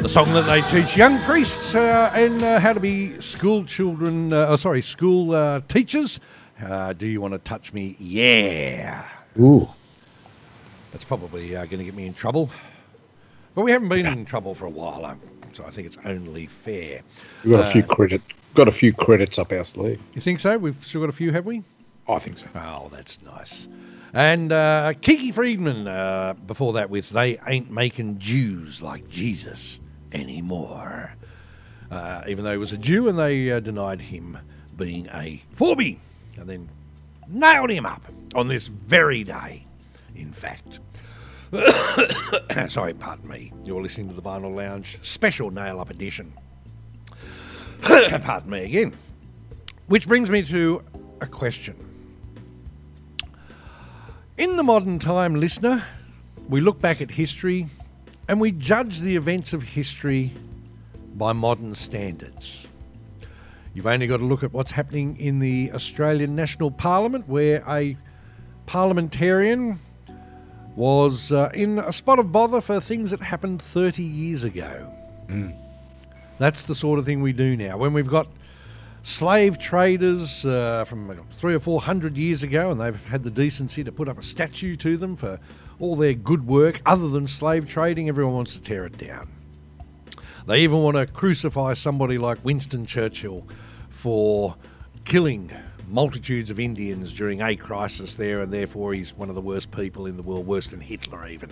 The song that they teach young priests uh, and uh, how to be school children, uh, oh, sorry, school uh, teachers. Uh, do you want to touch me? Yeah. Ooh. That's probably uh, going to get me in trouble. But we haven't been in trouble for a while, um, so I think it's only fair. We've got a few credit got a few credits up our sleeve. You think so? We've still got a few, have we? I think so. Oh, that's nice. And uh, Kinky Friedman uh, before that with They Ain't Making Jews Like Jesus Anymore. Uh, even though he was a Jew and they uh, denied him being a Forby and then nailed him up on this very day, in fact. Sorry, pardon me. You're listening to the Vinyl Lounge special nail up edition. pardon me again. Which brings me to a question. In the modern time, listener, we look back at history and we judge the events of history by modern standards. You've only got to look at what's happening in the Australian National Parliament, where a parliamentarian was uh, in a spot of bother for things that happened 30 years ago. That's the sort of thing we do now. When we've got slave traders uh, from three or four hundred years ago, and they've had the decency to put up a statue to them for all their good work, other than slave trading, everyone wants to tear it down. They even want to crucify somebody like Winston Churchill for killing multitudes of Indians during a crisis there, and therefore he's one of the worst people in the world, worse than Hitler, even.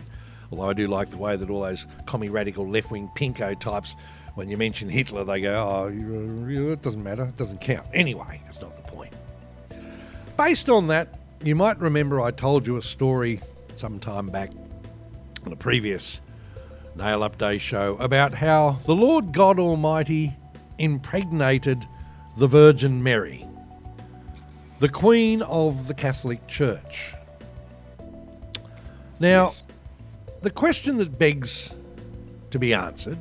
Although I do like the way that all those commie radical left wing pinko types, when you mention Hitler, they go, oh, you, it doesn't matter, it doesn't count. Anyway, that's not the point. Based on that, you might remember I told you a story some time back on a previous Nail Up Day show about how the Lord God Almighty impregnated the Virgin Mary, the Queen of the Catholic Church. Now, Yes. the question that begs to be answered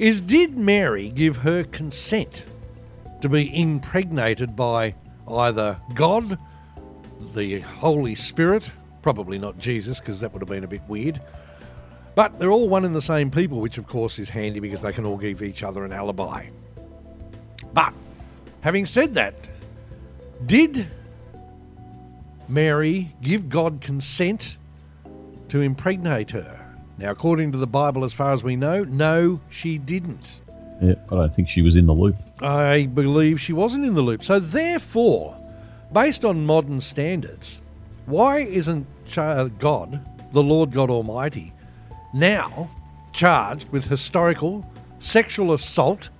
is Did Mary give her consent to be impregnated by either God, the Holy Spirit, probably not Jesus, because that would have been a bit weird, but they're all one and the same people, which of course is handy because they can all give each other an alibi. But having said that, did Mary give God consent to impregnate her? Now, according to the Bible, as far as we know, no, she didn't. Yeah, I don't think she was in the loop. I believe she wasn't in the loop. So, therefore, based on modern standards, why isn't uh, God, the Lord God Almighty, now charged with historical sexual assault,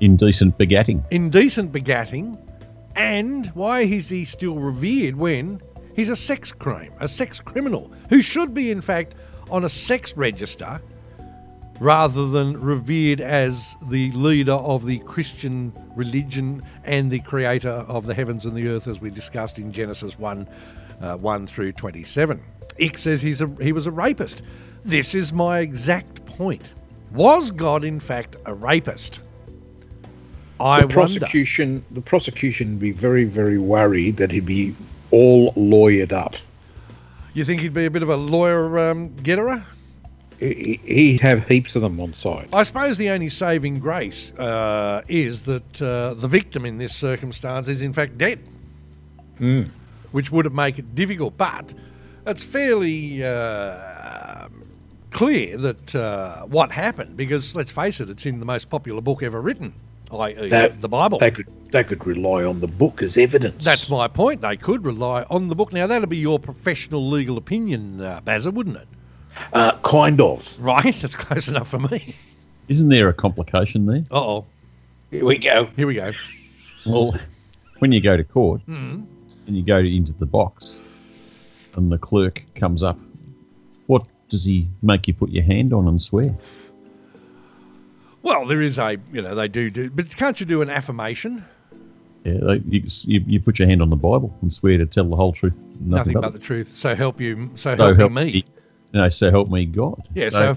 Indecent begatting. indecent begatting, and why is he still revered when he's a sex crime, a sex criminal, who should be, in fact, on a sex register rather than revered as the leader of the Christian religion and the creator of the heavens and the earth, as we discussed in Genesis 1 uh, 1 through 27. Ick says he's a, he was a rapist. This is my exact point. Was God, in fact, a rapist? I the wonder. prosecution the prosecution would be very, very worried that he'd be all lawyered up. You think he'd be a bit of a lawyer um, getterer? He- He'd have heaps of them on site. I suppose the only saving grace uh, is that uh, the victim in this circumstance is in fact dead, which would make it difficult. But it's fairly uh, clear that uh, what happened, because let's face it, it's in the most popular book ever written, i.e., That- the Bible. They could they could rely on the book as evidence. That's my point. They could rely on the book. Now, that'd be your professional legal opinion, uh, Bazza, wouldn't it? uh, kind of. Right? That's close enough for me. Isn't there a complication there? Uh oh. Here we go. Here we go. Well, when you go to court Mm. and you go into the box and the clerk comes up, what does he make you put your hand on and swear? Well, there is a, you know, they do do, but can't you do an affirmation? Yeah, they, you, you, you put your hand on the Bible and swear to tell the whole truth, nothing, Nothing but, but the truth. So help you, so So help, help me. me. No, so help me God. Yeah. So,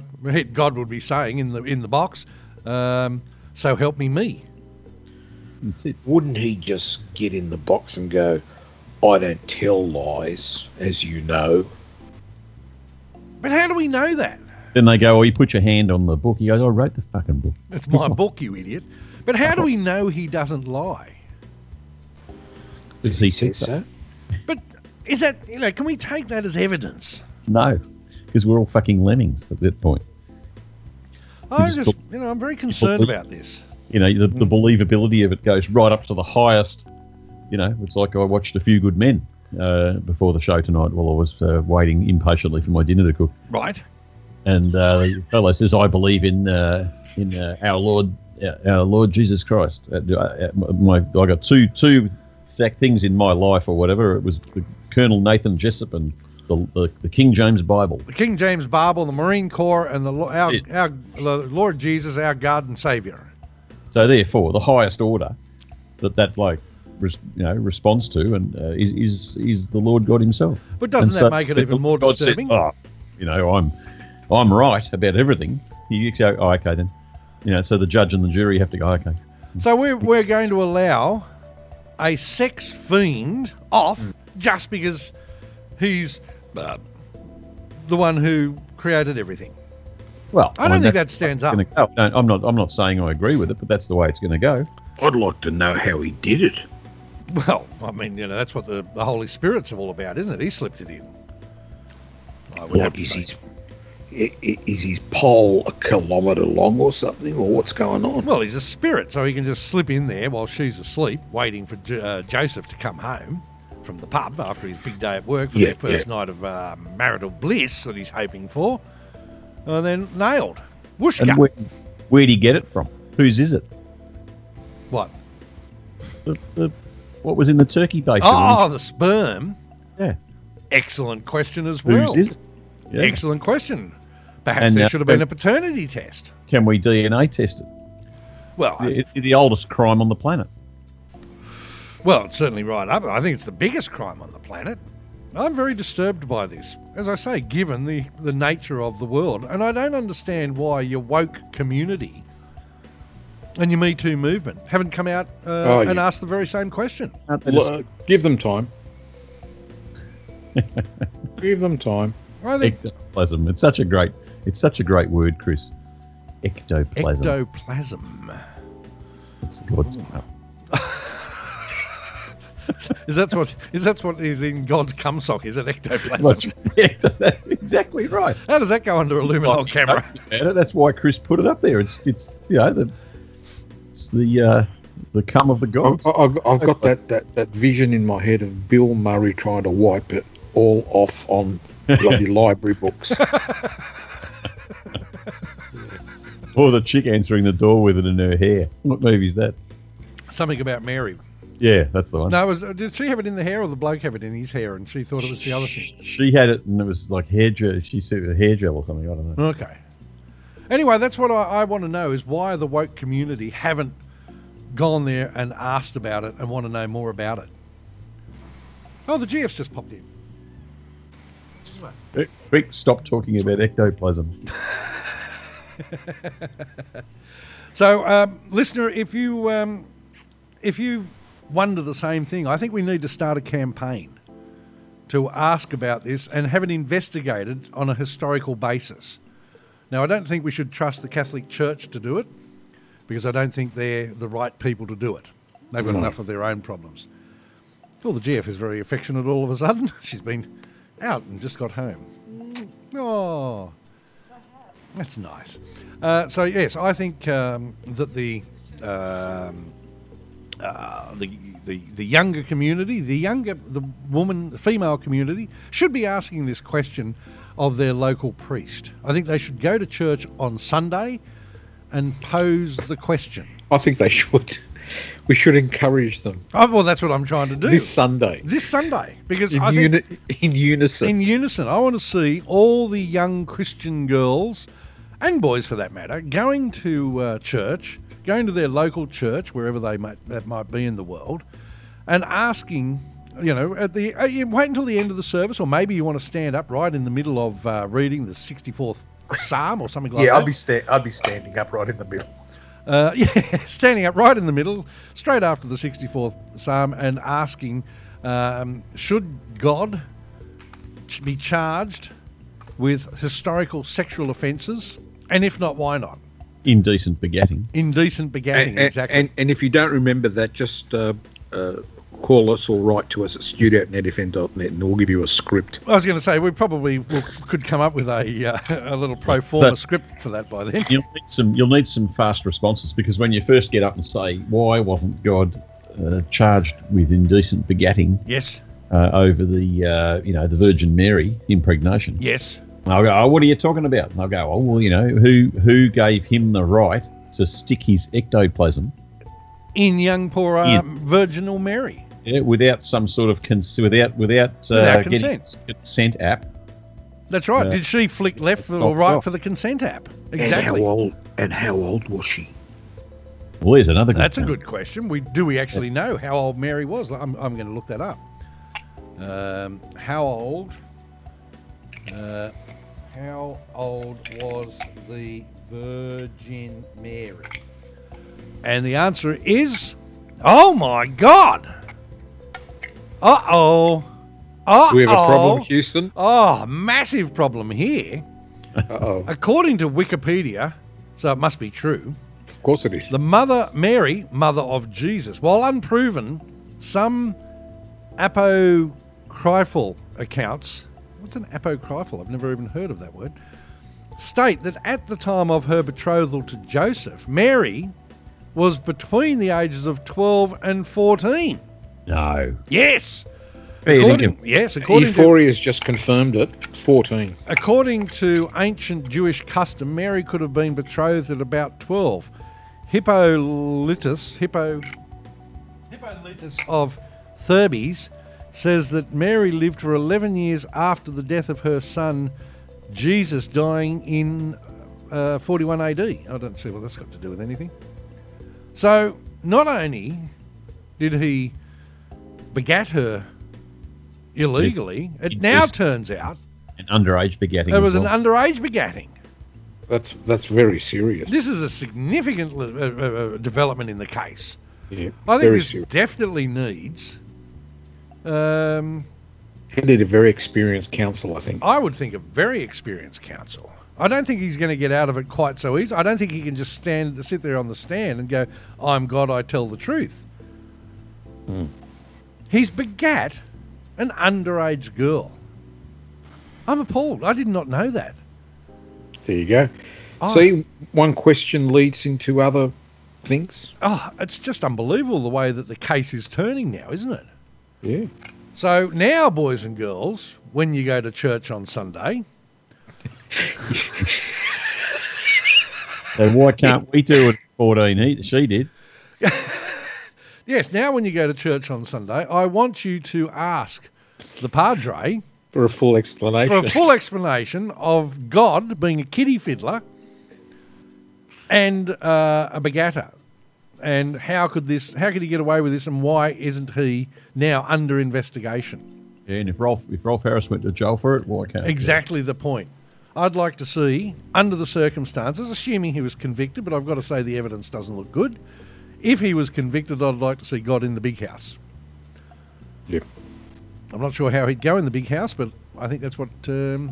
God would be saying in the in the box, um, so help me me. that's it. Wouldn't he just get in the box and go, I don't tell lies, as you know? But how do we know that? Then they go, "Oh, you put your hand on the book." He goes, "I wrote the fucking book." It's my book, you idiot. But how do we know he doesn't lie? Because he Says said so. so. But is that you know? Can we take that as evidence? No, because we're all fucking lemmings at that point. I just just, you know, I'm very concerned about this. You know, the, the believability of it goes right up to the highest. You know, it's like I watched A Few Good Men uh, before the show tonight while I was uh, waiting impatiently for my dinner to cook. Right? And uh, the fellow says, "I believe in uh, in uh, our Lord, uh, our Lord Jesus Christ." Uh, uh, my, I got two two th- things in my life, or whatever. It was Colonel Nathan Jessup and the, the, the King James Bible. The King James Bible, the Marine Corps, and the our, our the Lord Jesus, our God and Savior. So therefore, the highest order that that like you know, responds to, and uh, is, is is the Lord God Himself. But doesn't And that so make it even more God said, disturbing? oh, you know, I'm I'm right about everything. You go, oh, okay then. You know, so the judge and the jury have to go, okay. So we're, we're going to allow a sex fiend off Mm. just because he's uh, the one who created everything. Well, I don't mean, think that stands up. it's gonna go. No, I'm not. I'm not saying I agree with it, but that's the way it's going to go. I'd like to know how he did it. Well, I mean, you know, that's what the, the Holy Spirit's all about, isn't it? He slipped it in. I would have to is say. his, i- i- is his pole a kilometre long or something, or what's going on? Well, he's a spirit, so he can just slip in there while she's asleep, waiting for Jo- uh, Joseph to come home from the pub after his big day at work for Yeah, their first yeah. night of uh, marital bliss that he's hoping for, and then nailed. Whooshka. And where, where'd he get it from? Whose is it? what? The, the, what was in the turkey basin? Oh, the sperm. yeah. Excellent question as well. Whose is it? Yeah. Excellent question. Perhaps And, there should have been uh, a paternity test. Can we DNA test it? Well, I- The, the oldest crime on the planet. Well, it's certainly right up. I think it's the biggest crime on the planet. I'm very disturbed by this, as I say, given the, the nature of the world. And I don't understand why your woke community and your Me Too movement haven't come out uh, Oh, and yeah. asked the very same question. Well, just uh, give them time. give them time. I think ectoplasm? It's such a great. It's such a great word, Chris. Ectoplasm. ectoplasm. It's God's Is that what is that what is in God's cum sock? Is it ectoplasm? That's, exactly right. How does that go under a luminol camera? about That's why Chris put it up there. It's it's you know the it's the uh, the cum of the gods. I've, I've, I've got that, that, that vision in my head of Bill Murray trying to wipe it all off on bloody library books. Or the chick answering the door with it in her hair. What movie is that? Something about Mary. Yeah, that's the one. No, it was, uh, did she have it in the hair or the bloke have it in his hair and she thought it was the other thing? She had it, and it was like hair gel. She said it hair gel or something. I don't know. Okay. Anyway, that's what I, I want to know is why the woke community haven't gone there and asked about it and want to know more about it. Oh, the GF's just popped in. Quick, stop talking about ectoplasm. So, um, listener, if you um, if you wonder the same thing, I think we need to start a campaign to ask about this and have it investigated on a historical basis. Now, I don't think we should trust the Catholic Church to do it because I don't think they're the right people to do it. They've got enough of their own problems. Well, the GF is very affectionate all of a sudden. She's been out and just got home. Oh, that's nice. Uh, so yes, I think um, that the, um, uh, the the the younger community, the younger the woman, the female community, should be asking this question of their local priest. I think they should go to church on Sunday and pose the question. I think they should. We should encourage them Oh, well, that's what I'm trying to do this Sunday this Sunday because in, I think uni- in unison. in unison. I want to see all the young Christian girls and boys, for that matter, going to uh, church, going to their local church, wherever they might that might be in the world, and asking. You know, at the uh, you wait until the end of the service, or maybe you want to stand up right in the middle of uh, reading the sixty-fourth psalm or something like yeah, that. Yeah, I'd be sta- I'd be standing up right in the middle. Uh, yeah, standing up right in the middle, straight after the 64th Psalm, and asking, um, should God be charged with historical sexual offences? And if not, why not? Indecent begatting. Indecent begatting, and, and- exactly. And, and if you don't remember that, just uh, uh, call us or write to us at studio at netfm.net and we'll give you a script. I was going to say we probably will, could come up with a uh, a little pro forma So- script for that by then. You'll need some. You'll need some fast responses because when you first get up and say, "Why wasn't God uh, charged with indecent begatting Yes, uh, over the, uh, you know, the Virgin Mary impregnation?" yes. And I'll go, "Oh, what are you talking about?" And I'll go, "Oh, well, you know, who who gave him the right to stick his ectoplasm In young poor uh, Yeah. virginal Mary. yeah, without some sort of cons- without without, uh, Without getting consent. consent app?" That's right. Uh, Did she flick left for, oh, or right oh. for the consent app? Exactly. And Exactly. how old? And how old was she? Well, there's another. That's a good question. We do we actually know how old Mary was? I'm, I'm going to look that up. Um, how old? Uh, how old was the Virgin Mary? And the answer is, oh my God! Uh oh! Uh oh! We have a problem, Houston. Oh, massive problem here. Uh-oh. According to Wikipedia, so it must be true. Of course it is. The mother, Mary, mother of Jesus, while unproven, some apocryphal accounts, what's an apocryphal? I've never even heard of that word, state that at the time of her betrothal to Joseph, Mary was between the ages of 12 and 14. No. Yes. According, yes, according to, Euphoria's just confirmed it. 14. according to ancient Jewish custom, Mary could have been betrothed at about 12. Hippolytus, Hippo, Hippolytus of Thebes says that Mary lived for 11 years after the death of her son Jesus, dying in uh, 41 AD. I don't see what that's got to do with anything. So, not only did he begat her illegally, it it now turns out An underage begatting. it as was an underage begatting. That's that's very serious. This is a significant uh, uh, uh, development in the case. yeah, I think very this serious. definitely needs. Um, He need a very experienced counsel, I think. I would think a very experienced counsel. I don't think he's going to get out of it quite so easy. I don't think he can just stand, sit there on the stand and go, "I'm God, I tell the truth." He's begat an underage girl. I'm appalled. I did not know that. There you go. Oh. See, one question leads into other things. Oh, it's just unbelievable the way that the case is turning now, isn't it? Yeah. So now, boys and girls, when you go to church on Sunday, So why can't we do it? Fourteen. He, she did. yes, now when you go to church on Sunday, I want you to ask the padre For a full explanation. for a full explanation of God being a kiddie fiddler and uh, a begatter. And how could this? How could he get away with this? And why isn't he now under investigation? Yeah, and if Rolf if Rolf Harris went to jail for it, why can't? he? Exactly the point. I'd like to see, under the circumstances, assuming he was convicted, but I've got to say the evidence doesn't look good. If he was convicted, I'd like to see God in the big house. Yep. I'm not sure how he'd go in the big house, but I think that's what um,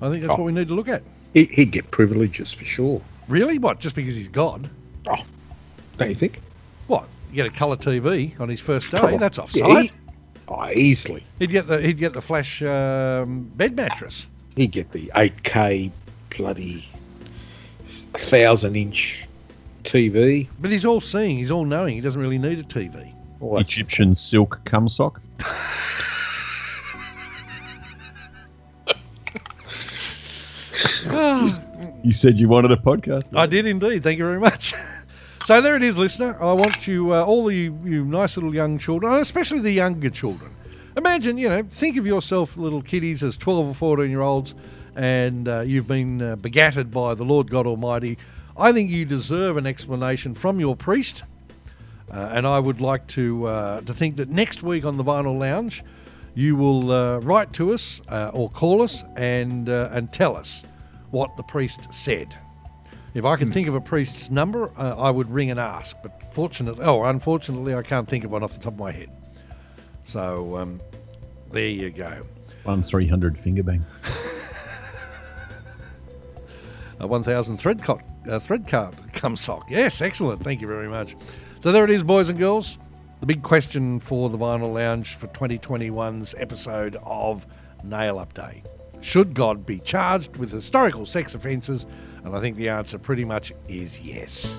I think that's Oh. what we need to look at. He, he'd get privileges for sure. Really? What? Just because he's God? Don't you think? What? You get a colour TV on his first day? Oh, That's yeah, offside. he- Oh, easily. He'd get the he'd get the flash um, bed mattress. He'd get the 8K bloody thousand inch TV. But he's all seeing. He's all knowing. He doesn't really need a TV. All that Egyptian silk cum sock. You said you wanted a podcast. I did indeed. Thank you very much. so there it is, listener. I want you, uh, all you, you nice little young children, especially the younger children. Imagine, you know, think of yourself, little kiddies, as 12 or 14 year olds, and uh, you've been uh, begatted by the Lord God Almighty. I think you deserve an explanation from your priest. Uh, and I would like to uh, to think that next week on the Vinyl Lounge, you will uh, write to us uh, or call us and uh, and tell us what the priest said. If I could think of a priest's number, uh, I would ring and ask. But fortunately, oh, unfortunately, I can't think of one off the top of my head. So um, there you go. One three hundred finger bang. a 1000 thread, co- uh, thread card come sock. Yes, excellent. Thank you very much. So there it is, boys and girls. The big question for the Vinyl Lounge for 2021's episode of Nail Up Day. Should God be charged with historical sex offences? And I think the answer pretty much is yes.